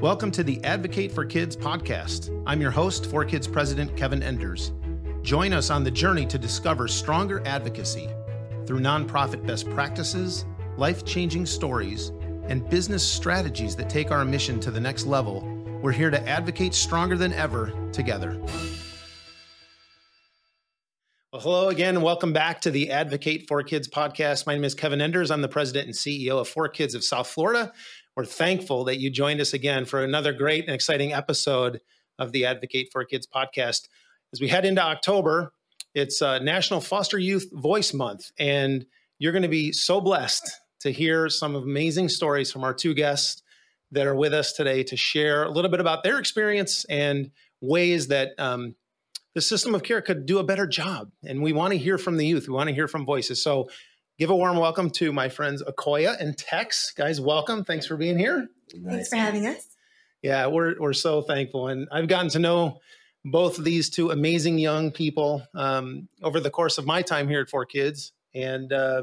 Welcome to the Advocate for Kids podcast. I'm your host, 4Kids President Kevin Enders. Join us on the journey to discover stronger advocacy through nonprofit best practices, life changing stories, and business strategies that take our mission to the next level. We're here to advocate stronger than ever together. Well, hello again, and welcome back to the Advocate for Kids podcast. My name is Kevin Enders. I'm the president and CEO of 4Kids of South Florida. We're thankful that you joined us again for another great and exciting episode of the Advocate for Kids podcast. As we head into October, it's uh, National Foster Youth Voice Month, and you're going to be so blessed to hear some amazing stories from our two guests that are with us today to share a little bit about their experience and ways that um, the system of care could do a better job. And we want to hear from the youth. We want to hear from voices. So give a warm welcome to my friends Acoya and Tex. Guys, welcome. Thanks for being here. Nice. Thanks for having us. Yeah, we're we're so thankful, and I've gotten to know both of these two amazing young people um, over the course of my time here at 4Kids, and uh,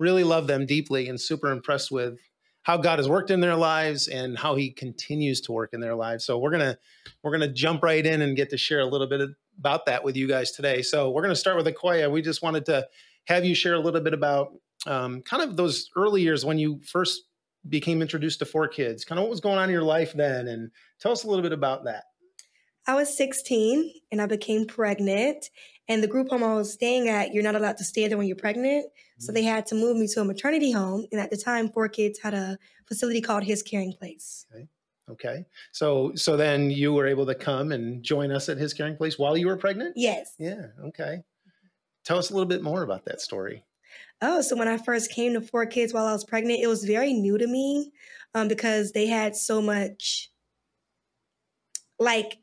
really love them deeply, and super impressed with how God has worked in their lives and how He continues to work in their lives. So we're gonna we're gonna jump right in and get to share a little bit about that with you guys today. So we're gonna start with Acoya. We just wanted to have you share a little bit about um, kind of those early years when you first became introduced to 4Kids, kind of what was going on in your life then, and tell us a little bit about that. I was 16 and I became pregnant. And the group home I was staying at, you're not allowed to stay there when you're pregnant. Mm-hmm. So they had to move me to a maternity home. And at the time, 4Kids had a facility called His Caring Place. Okay. Okay. So so then you were able to come and join us at His Caring Place while you were pregnant? Yes. Yeah. Okay. Tell us a little bit more about that story. Oh, so when I first came to 4Kids while I was pregnant, it was very new to me um, because they had so much, like,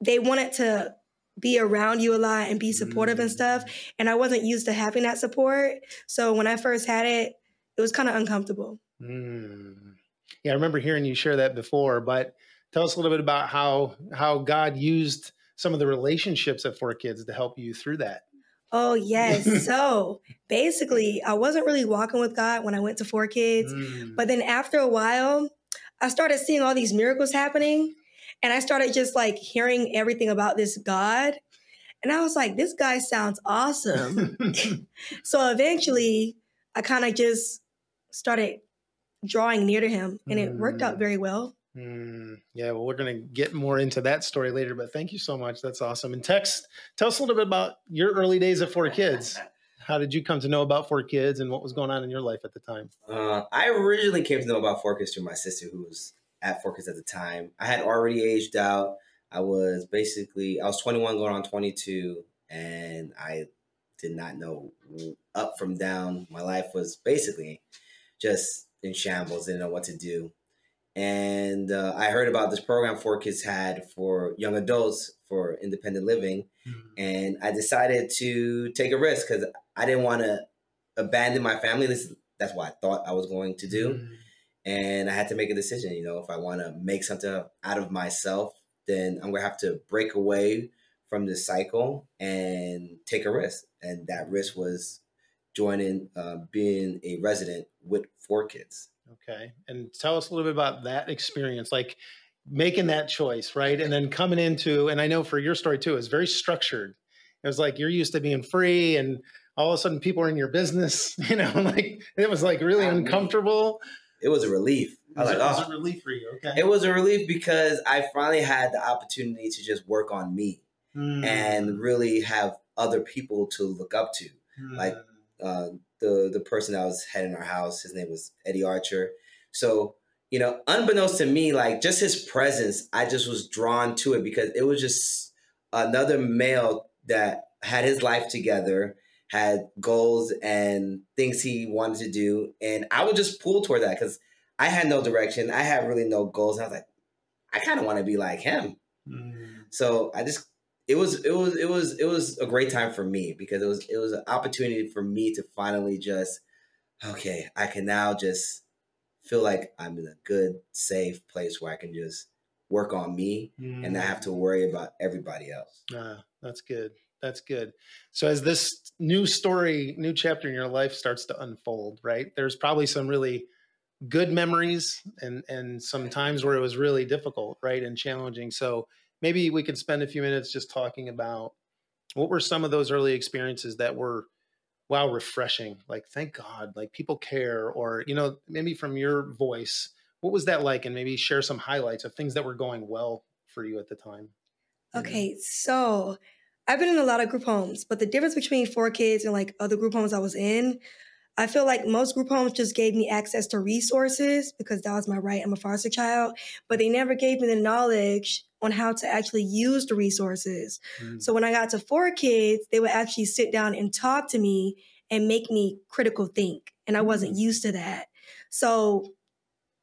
they wanted to be around you a lot and be supportive mm. and stuff. Mm. And I wasn't used to having that support. So when I first had it, it was kind of uncomfortable. Mm. Yeah, I remember hearing you share that before, but tell us a little bit about how how God used some of the relationships at 4Kids to help you through that. Oh, yes. so basically, I wasn't really walking with God when I went to 4Kids. Mm. But then after a while, I started seeing all these miracles happening. And I started just like hearing everything about this God. And I was like, this guy sounds awesome. so eventually, I kind of just started drawing near to him, and it worked out mm. very well. Mm, yeah, well, we're going to get more into that story later, but thank you so much. That's awesome. And Tex, tell us a little bit about your early days at 4Kids. How did you come to know about 4Kids and what was going on in your life at the time? Uh, I originally came to know about 4Kids through my sister, who was at 4Kids at the time. I had already aged out. I was basically, I was 21 going on 22, and I did not know up from down. My life was basically just in shambles, didn't know what to do and uh, I heard about this program 4Kids had for young adults for independent living, mm-hmm. and I decided to take a risk because I didn't want to abandon my family. This that's what I thought I was going to do, mm-hmm. and I had to make a decision. You know, if I want to make something out of myself, then I'm gonna have to break away from this cycle and take a risk, and that risk was joining, uh, being a resident with 4Kids. Okay. And tell us a little bit about that experience, like making that choice, right? And then coming into, and I know for your story too, it's very structured. It was like you're used to being free and all of a sudden people are in your business, you know, like it was like really uncomfortable. It was a relief. I was, was like, it, oh. was a relief for you. Okay. It was a relief because I finally had the opportunity to just work on me mm. and really have other people to look up to. Mm. Like uh, the the person that was heading our house. His name was Eddie Archer. So you know, unbeknownst to me, like just his presence, I just was drawn to it because it was just another male that had his life together, had goals and things he wanted to do, and I would just pull toward that because I had no direction. I had really no goals. I was like, I kind of want to be like him. Mm. So I just it was it was it was it was a great time for me because it was it was an opportunity for me to finally just okay i can now just feel like i'm in a good safe place where i can just work on me mm. and not have to mm. worry about everybody else ah, that's good that's good so as this new story new chapter in your life starts to unfold right there's probably some really good memories and and some times where it was really difficult, right, and challenging. So maybe we could spend a few minutes just talking about what were some of those early experiences that were wow refreshing like thank god like people care or you know maybe from your voice what was that like? And maybe share some highlights of things that were going well for you at the time. Okay so i've been in a lot of group homes but the difference between 4Kids and like other group homes i was in I feel like most group homes just gave me access to resources because that was my right. I'm a foster child, but they never gave me the knowledge on how to actually use the resources. Mm. So when I got to 4Kids, they would actually sit down and talk to me and make me critical think. And I wasn't mm. used to that. So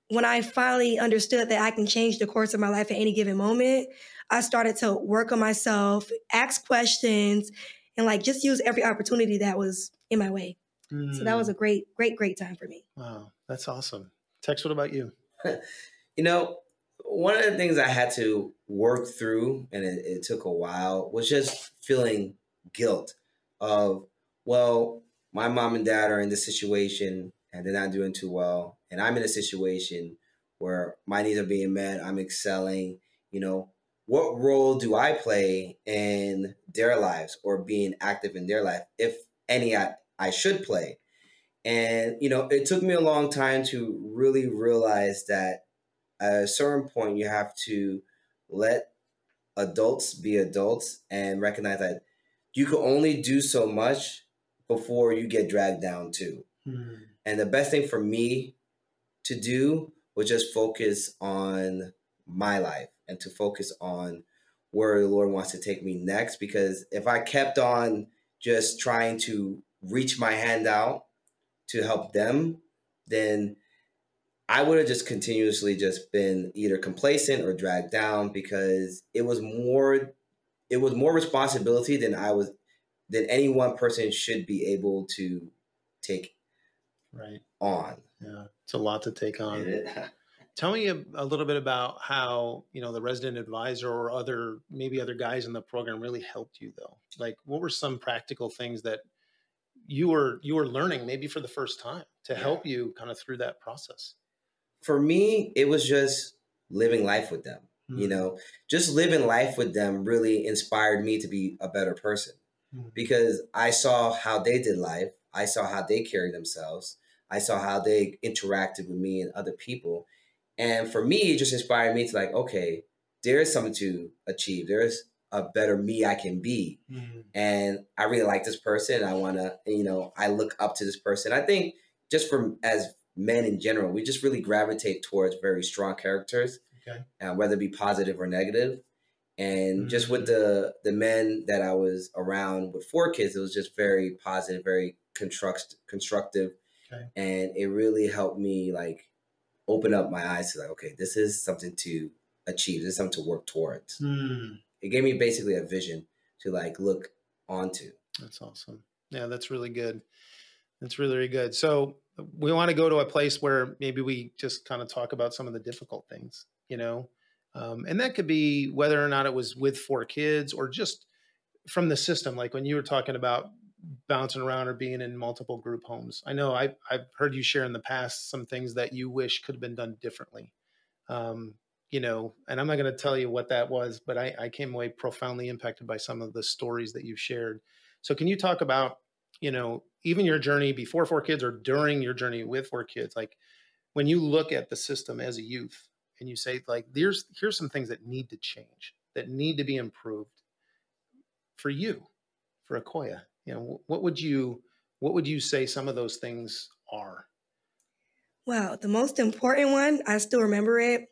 when I finally understood that I can change the course of my life at any given moment, I started to work on myself, ask questions, and like just use every opportunity that was in my way. Mm. So that was a mm. great, great, great time for me. Wow, that's awesome. Tex, what about you? you know, one of the things I had to work through, and it, it took a while, was just feeling guilt of, well, my mom and dad are in this situation and they're not doing too well. And I'm in a situation where my needs are being met, I'm excelling. You know, what role do I play in their lives or being active in their life, if any I, should play. And, you know, it took me a long time to really realize that at a certain point, you have to let adults be adults and recognize that you can only do so much before you get dragged down too. Mm-hmm. And the best thing for me to do was just focus on my life and to focus on where the Lord wants to take me next. Because if I kept on just trying to reach my hand out to help them, then I would have just continuously just been either complacent or dragged down because it was more it was more responsibility than I was than any one person should be able to take right on. Yeah, it's a lot to take on. Tell me a, a, little bit about how you know the resident advisor or other maybe other guys in the program really helped you though. Like, what were some practical things that you were you were learning maybe for the first time to help you kind of through that process for me it was just living life with them mm-hmm. you hmm. know just living life with them really inspired me to be a better person mm-hmm. because i saw how they did life i saw how they carried themselves i saw how they interacted with me and other people and for me it just inspired me to like okay there is something to achieve there's a better me I can be. Mm-hmm. And I really like this person. I want to, you know, I look up to this person. I think just from as men in general, we just really gravitate towards very strong characters, okay. uh, whether it be positive or negative. And mm-hmm. just with the the men that I was around with 4Kids, it was just very positive, very construct constructive, okay. and it really helped me like open up my eyes to like, okay, this is something to achieve. This is something to work towards. Mm it gave me basically a vision to like look onto. That's awesome. Yeah, that's really good. That's really, really good. So we want to go to a place where maybe we just kind of talk about some of the difficult things, you know, um, and that could be whether or not it was with 4Kids or just from the system. Like when you were talking about bouncing around or being in multiple group homes. I know I, I've heard you share in the past some things that you wish could have been done differently. Um, you know, and I'm not going to tell you what that was, but I, I came away profoundly impacted by some of the stories that you've shared. So, can you talk about, you know, even your journey before 4Kids or during your journey with 4Kids? Like, when you look at the system as a youth and you say, like, there's here's some things that need to change, that need to be improved for you, for Acoya. You know, what would you what would you say some of those things are? Well, the most important one, I still remember it.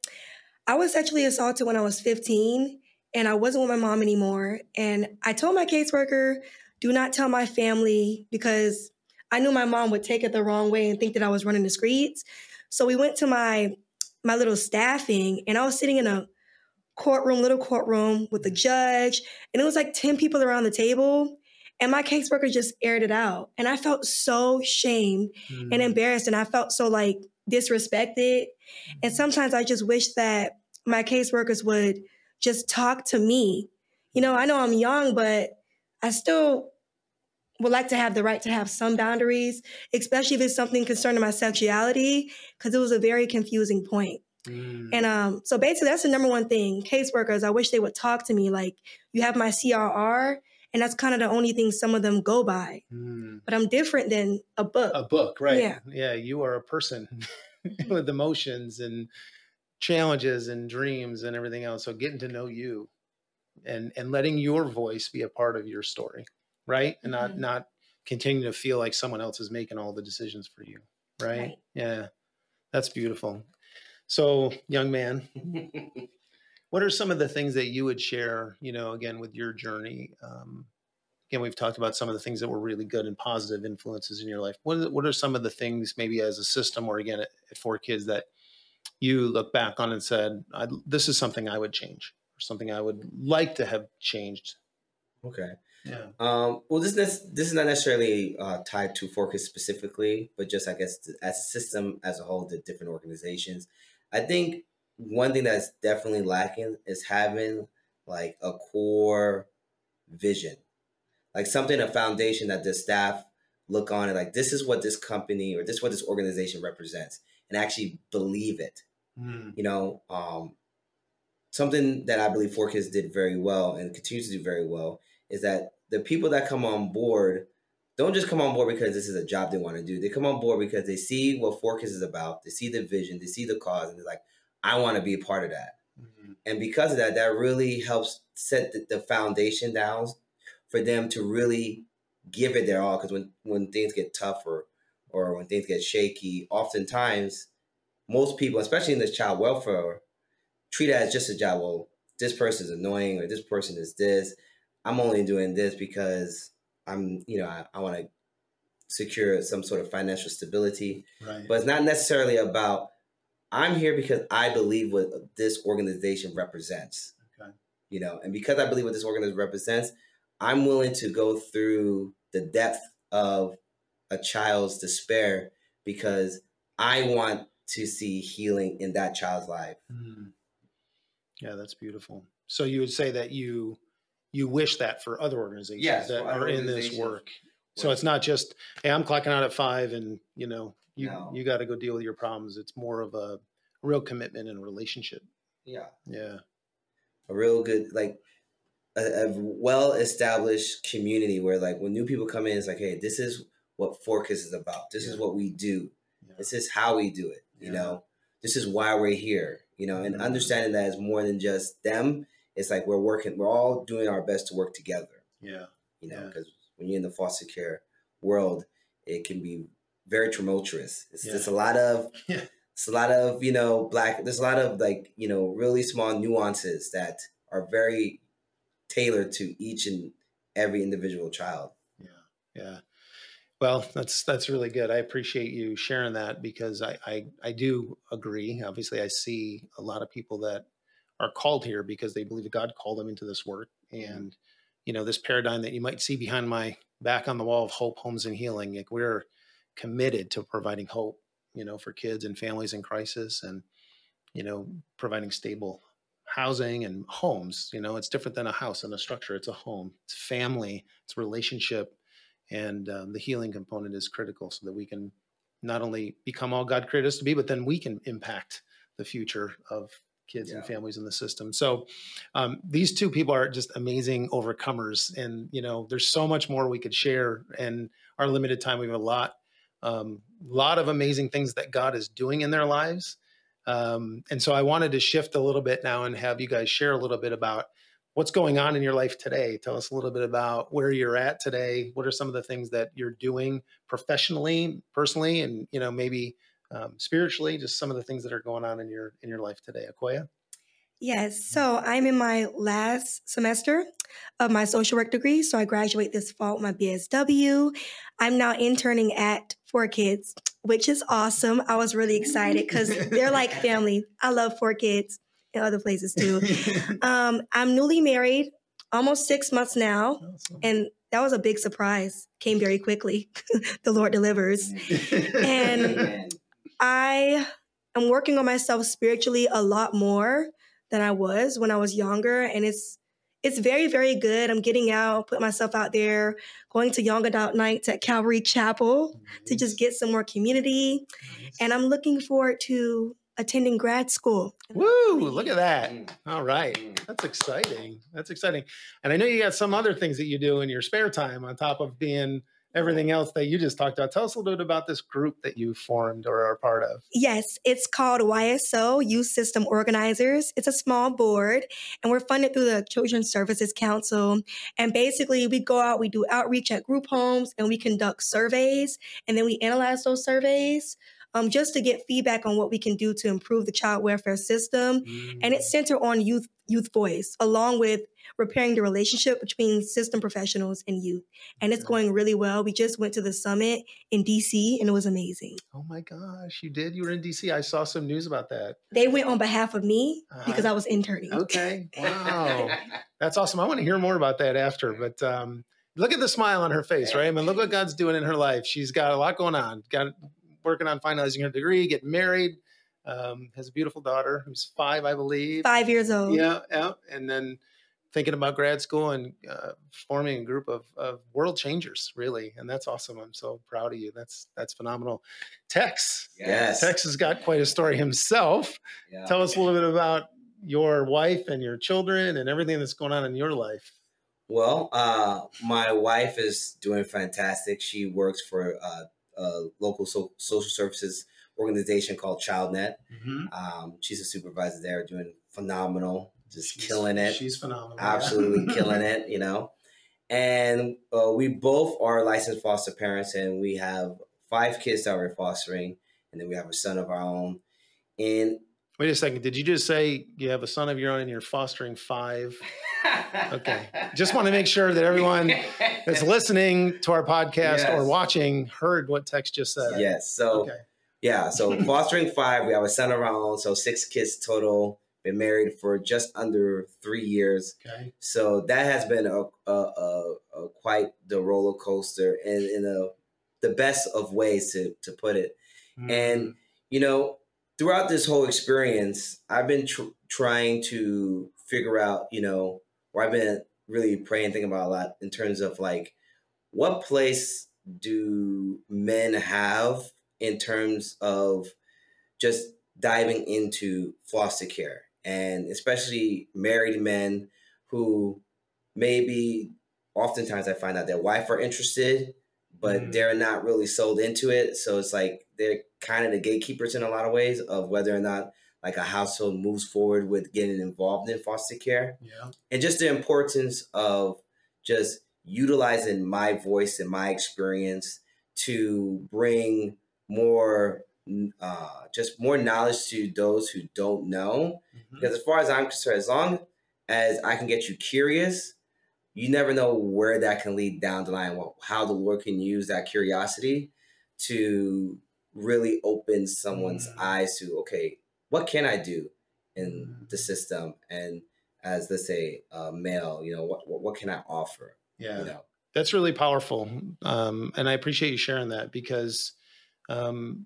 I was sexually assaulted when I was 15 and I wasn't with my mom anymore. And I told my caseworker, do not tell my family because I knew my mom would take it the wrong way and think that I was running the streets. So we went to my my little staffing and I was sitting in a courtroom, little courtroom with the judge, and it was like 10 people around the table. And my caseworker just aired it out. And I felt so shamed mm. and embarrassed. And I felt so like disrespected. And sometimes I just wish that my caseworkers would just talk to me. You know, I know I'm young, but I still would like to have the right to have some boundaries, especially if it's something concerning my sexuality, because it was a very confusing point. Mm. And um, so basically, that's the number one thing. Caseworkers, I wish they would talk to me. Like, you have my CRR, and that's kind of the only thing some of them go by. Mm. But I'm different than a book. A book, right? Yeah, yeah. You are a person with emotions and challenges and dreams and everything else. So getting to know you and and letting your voice be a part of your story, right? And not mm-hmm. not continue to feel like someone else is making all the decisions for you, right? right. Yeah, that's beautiful. So, young man, what are some of the things that you would share? You know, again with your journey. Um, again, we've talked about some of the things that were really good and positive influences in your life. What are, what are some of the things, maybe as a system, or again at, at 4Kids, that you look back on and said, "This is something I would change." or something I would like to have changed. Okay. Yeah. Um, well, this this this is not necessarily uh, tied to 4Kids specifically, but just I guess as a system as a whole, the different organizations. I think one thing that's definitely lacking is having like a core vision, like something a foundation that the staff look on and like this is what this company or this is what this organization represents, and actually believe it. Mm. You know, um, something that I believe 4Kids did very well and continues to do very well is that the people that come on board don't just come on board because this is a job they want to do. They come on board because they see what 4Kids is about, they see the vision, they see the cause, and they're like, I want to be a part of that. Mm-hmm. And because of that, that really helps set the, the foundation down for them to really give it their all. Because when, when things get tougher or when things get shaky, oftentimes most people, especially in this child welfare treat it as just a job. Well, this person is annoying or this person is this. I'm only doing this because I'm, you know, I, I want to secure some sort of financial stability. Right. But it's not necessarily about I'm here because I believe what this organization represents. Okay. You know, and because I believe what this organization represents, I'm willing to go through the depth of a child's despair because I want to see healing in that child's life. Mm. Yeah, that's beautiful. So you would say that you you wish that for other organizations yes, that are in this work. So it's not just, hey, I'm clocking out at five and you know, you no. you got to go deal with your problems. It's more of a real commitment and relationship. Yeah. Yeah. A real good like a, a well established community where like when new people come in, it's like, hey, this is what Kids is about. This yeah. is what we do. Yeah. This is how we do it. You yeah. know, this is why we're here you know, and mm-hmm. understanding that is more than just them. It's like we're working, we're all doing our best to work together. Yeah. You know, because when you're in the foster care world, it can be very tumultuous. It's yeah. just a lot of, yeah. it's a lot of, you know, black, there's a lot of like, you know, really small nuances that are very tailored to each and every individual child. Yeah. Yeah. Well, that's that's really good. I appreciate you sharing that because I, I, I do agree. Obviously, I see a lot of people that are called here because they believe that God called them into this work, mm-hmm. and you know this paradigm that you might see behind my back on the wall of hope, homes, and healing. Like we're committed to providing hope, you know, for kids and families in crisis, and you know, providing stable housing and homes. You know, it's different than a house and a structure. It's a home. It's family. It's relationship and um, the healing component is critical so that we can not only become all God created us to be, but then we can impact the future of kids yeah. and families in the system. So um, these two people are just amazing overcomers, and you know, there's so much more we could share. And our limited time, we have a lot, um, a lot of amazing things that God is doing in their lives. Um, and so I wanted to shift a little bit now and have you guys share a little bit about what's going on in your life today. Tell us a little bit about where you're at today. What are some of the things that you're doing professionally, personally, and you know maybe um, spiritually? Just some of the things that are going on in your in your life today. Acoya. Yes, so I'm in my last semester of my social work degree. So I graduate this fall with my BSW. I'm now interning at 4Kids, which is awesome. I was really excited because they're like family. I love 4Kids and other places too. um, I'm newly married, almost six months now, awesome. and that was a big surprise. Came very quickly. the Lord delivers, and I am working on myself spiritually a lot more than I was when I was younger, and it's it's very, very good. I'm getting out, put myself out there, going to young adult nights at Calvary Chapel nice. to just get some more community. Nice. And I'm looking forward to attending grad school. Woo! Look at that. Mm. All right. Mm. That's exciting. That's exciting. And I know you got some other things that you do in your spare time on top of being everything else that you just talked about. Tell us a little bit about this group that you formed or are part of. Yes, it's called YSO, Youth System Organizers. It's a small board, and we're funded through the Children's Services Council. And basically, we go out, we do outreach at group homes, and we conduct surveys, and then we analyze those surveys. Um, just to get feedback on what we can do to improve the child welfare system. Mm. And it's centered on youth youth voice, along with repairing the relationship between system professionals and youth. And it's going really well. We just went to the summit in DC and it was amazing. Oh my gosh, you did? You were in DC. I saw some news about that. They went on behalf of me uh-huh. because I was interning. Okay. Wow. That's awesome. I want to hear more about that after. But um, look at the smile on her face, right? I mean, look what God's doing in her life. She's got a lot going on. Got working on finalizing her degree, getting married. Um, has a beautiful daughter who's five, I believe. Five years old. Yeah, yeah. And then thinking about grad school and uh, forming a group of, of world changers, really, and that's awesome. I'm so proud of you. That's that's phenomenal. Tex, yes, Tex has got quite a story himself. Yeah. Tell us a little bit about your wife and your children and everything that's going on in your life. Well, uh, my wife is doing fantastic. She works for uh, a local so- social services organization called ChildNet. Mm-hmm. Um, she's a supervisor there, doing phenomenal, just she's, killing it. She's phenomenal, absolutely yeah. killing it. You know, and uh, we both are licensed foster parents, and we have five kids that we're fostering, and then we have a son of our own. And wait a second, did you just say you have a son of your own and you're fostering five? okay. Just want to make sure that everyone that's listening to our podcast yes. or watching heard what Tex just said. Yes. So okay. Yeah, so fostering five, we have a son of our own, so six kids total. Been married for just under three years. Okay. So that has been a, a, a, a quite the roller coaster, and in a the best of ways to to put it. Mm. And you know, throughout this whole experience, I've been tr- trying to figure out, you know, or I've been really praying, thinking about a lot in terms of like, what place do men have in terms of just diving into foster care and especially married men who maybe oftentimes I find out their wife are interested, but mm. they're not really sold into it. So it's like they're kind of the gatekeepers in a lot of ways of whether or not like a household moves forward with getting involved in foster care. Yeah. And just the importance of just utilizing my voice and my experience to bring more uh, just more knowledge to those who don't know. Mm-hmm. Because as far as I'm concerned, as long as I can get you curious, you never know where that can lead down the line. How the Lord can use that curiosity to really open someone's mm-hmm. eyes to okay, what can I do in mm-hmm. the system? And as let's say a male, you know, what, what, what can I offer? Yeah, you know? that's really powerful, um, and I appreciate you sharing that because um,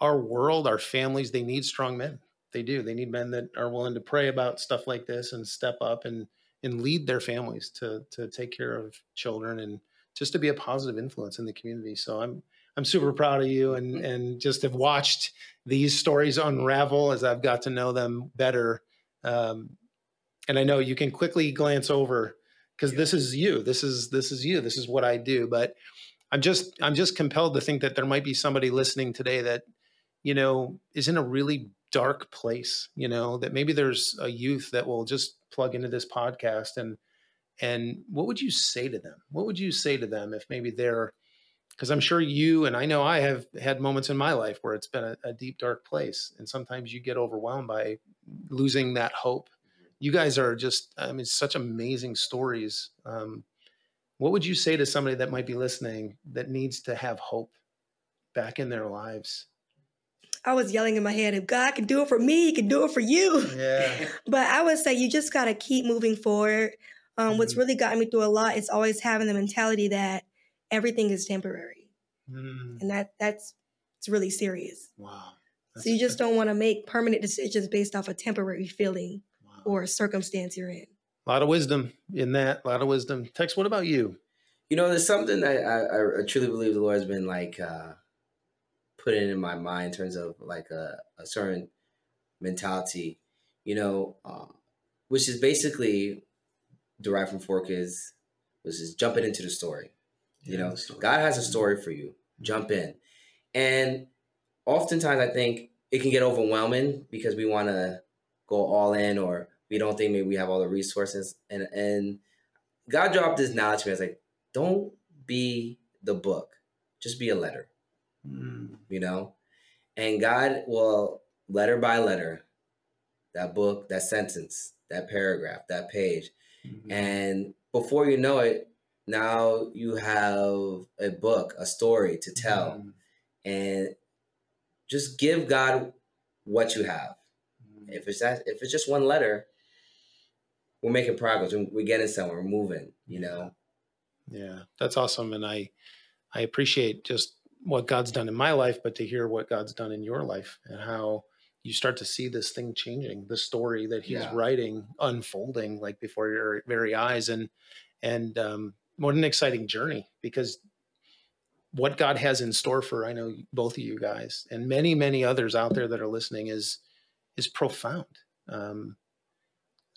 our world, our families, they need strong men. They do. They need men that are willing to pray about stuff like this and step up and and lead their families to to take care of children and just to be a positive influence in the community. So I'm I'm super proud of you and mm-hmm. and just have watched these stories unravel as I've got to know them better. Um, and I know you can quickly glance over because yeah. this is you. This is this is you. This is what I do. But I'm just I'm just compelled to think that there might be somebody listening today that you know is in a really dark place, you know, that maybe there's a youth that will just plug into this podcast and and what would you say to them? What would you say to them if maybe they're because I'm sure you and I know I have had moments in my life where it's been a, a, deep, dark place. And sometimes you get overwhelmed by losing that hope. You guys are just, I mean, such amazing stories. Um, what would you say to somebody that might be listening that needs to have hope back in their lives? I was yelling in my head, if God can do it for me, he can do it for you. Yeah. but I would say you just got to keep moving forward. Um, mm-hmm. What's really gotten me through a lot is always having the mentality that everything is temporary. Mm. And that that's it's really serious. Wow. That's, so you just don't want to make permanent decisions based off a temporary feeling wow. or a circumstance you're in. A lot of wisdom in that. A lot of wisdom. Tex, what about you? You know, there's something that I, I, truly believe the Lord has been like uh, putting in my mind in terms of like a, a certain mentality, you know, uh, which is basically derived from 4Kids, which is jumping into the story. You know, God has a story for you. Jump in. And oftentimes I think it can get overwhelming because we want to go all in or we don't think maybe we have all the resources. And and God dropped this knowledge to me. I was like, don't be the book. Just be a letter. Mm. You know? And God will letter by letter, that book, that sentence, that paragraph, that page. Mm-hmm. And before you know it, now you have a book, a story to tell. Mm-hmm. And just give God what you have. Mm-hmm. If it's that, if it's just one letter, we're making progress. We're getting somewhere. We're moving. You know. Yeah, that's awesome, and I I appreciate just what God's done in my life, but to hear what God's done in your life and how you start to see this thing changing, the story that He's yeah. writing unfolding like before your very eyes, and and um, what an exciting journey because what God has in store for I know both of you guys and many many others out there that are listening is is profound. Um,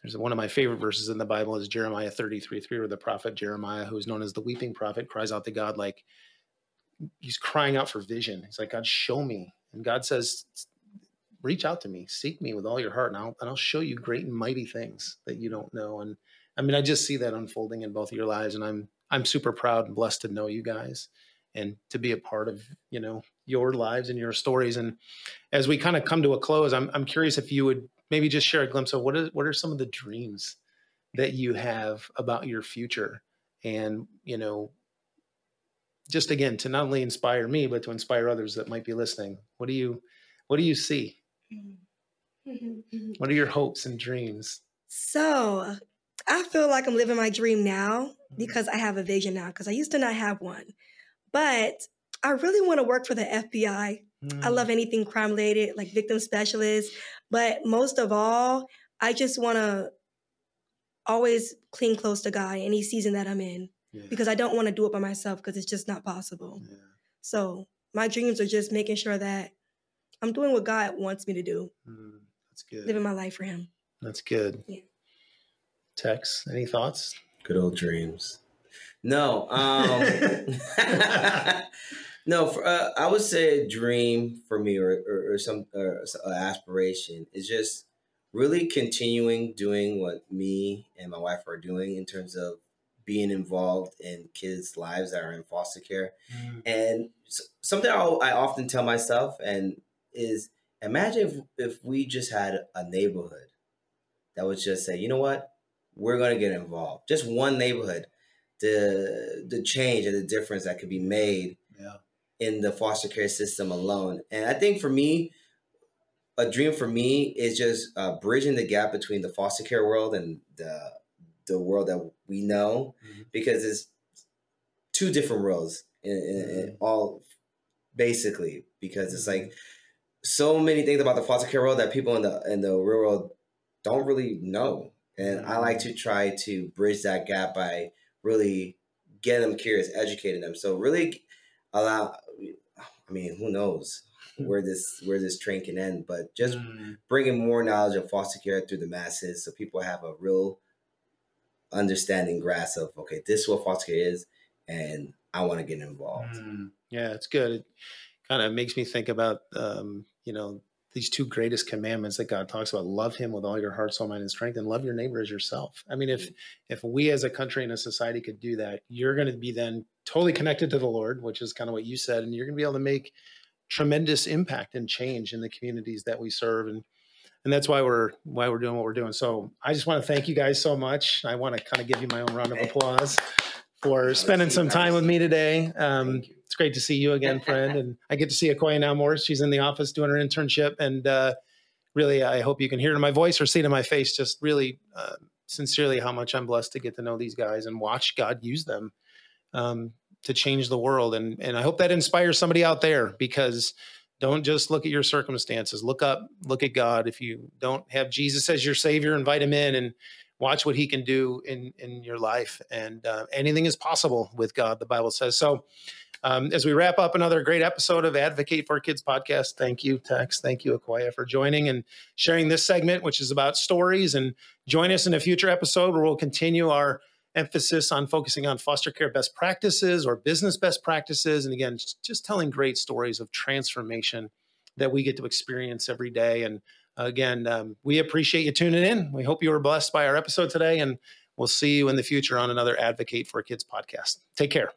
there's one of my favorite verses in the Bible is Jeremiah 33 3, where the prophet Jeremiah, who is known as the weeping prophet, cries out to God like he's crying out for vision. He's like, God, show me. And God says, reach out to me, seek me with all your heart, and I'll, and I'll show you great and mighty things that you don't know. And I mean, I just see that unfolding in both of your lives, and I'm I'm super proud and blessed to know you guys and to be a part of you know your lives and your stories. And as we kind of come to a close, I'm I'm curious if you would maybe just share a glimpse of what is what are some of the dreams that you have about your future, and you know, just again to not only inspire me but to inspire others that might be listening. What do you what do you see? Mm-hmm. what are your hopes and dreams? So I feel like I'm living my dream now mm-hmm. because I have a vision now because I used to not have one. But I really want to work for the FBI. Mm. I love anything crime related, like victim specialist. But most of all, I just want to always cling close to God any season that I'm in yeah. because I don't want to do it by myself because it's just not possible. Yeah. So my dreams are just making sure that I'm doing what God wants me to do. Mm, that's good. Living my life for Him. That's good. Yeah. Tex, any thoughts? Good old dreams. No, um, no. For, uh, I would say a dream for me, or or, or some or aspiration, is just really continuing doing what me and my wife are doing in terms of being involved in kids' lives that are in foster care. Mm. And something I'll, i often tell myself and is imagine if, if we just had a neighborhood that would just say, you know what, we're going to get involved. Just one neighborhood, the the change and the difference that could be made yeah. in the foster care system alone. And I think for me, a dream for me is just uh, bridging the gap between the foster care world and the the world that we know, mm-hmm. because it's two different worlds in, in, mm-hmm. in all basically. Because it's like mm-hmm. so many things about the foster care world that people in the in the real world don't really know and I like to try to bridge that gap by really getting them curious, educating them. So really allow, I mean, who knows where this where this train can end, but just bringing more knowledge of foster care through the masses, so people have a real understanding, grasp of okay, this is what foster care is, and I want to get involved. Mm. Yeah, it's good. It kind of makes me think about um, you know these two greatest commandments that God talks about love him with all your heart soul mind and strength and love your neighbor as yourself I mean if if we as a country and a society could do that you're going to be then totally connected to the Lord which is kind of what you said and you're going to be able to make tremendous impact and change in the communities that we serve and and that's why we're why we're doing what we're doing so I just want to thank you guys so much I want to kind of give you my own round of applause for spending some time with me today um, it's great to see you again, friend. and I get to see Acoya now more. She's in the office doing her internship. And uh, really, I hope you can hear in my voice or see in my face. Just really, uh, sincerely, how much I'm blessed to get to know these guys and watch God use them um, to change the world. And, and I hope that inspires somebody out there because don't just look at your circumstances. Look up, look at God. If you don't have Jesus as your savior, invite him in and watch what he can do in in your life. And uh, anything is possible with god the bible says. So um, as we wrap up another great episode of advocate for kids podcast. Thank you tex. Thank you acoya for joining and sharing this segment which is about stories. And join us in a future episode where we'll continue our emphasis on focusing on foster care best practices or business best practices and again just telling great stories of transformation that we get to experience every day and again, um, we appreciate you tuning in. We hope you were blessed by our episode today, and we'll see you in the future on another Advocate for Kids podcast. Take care.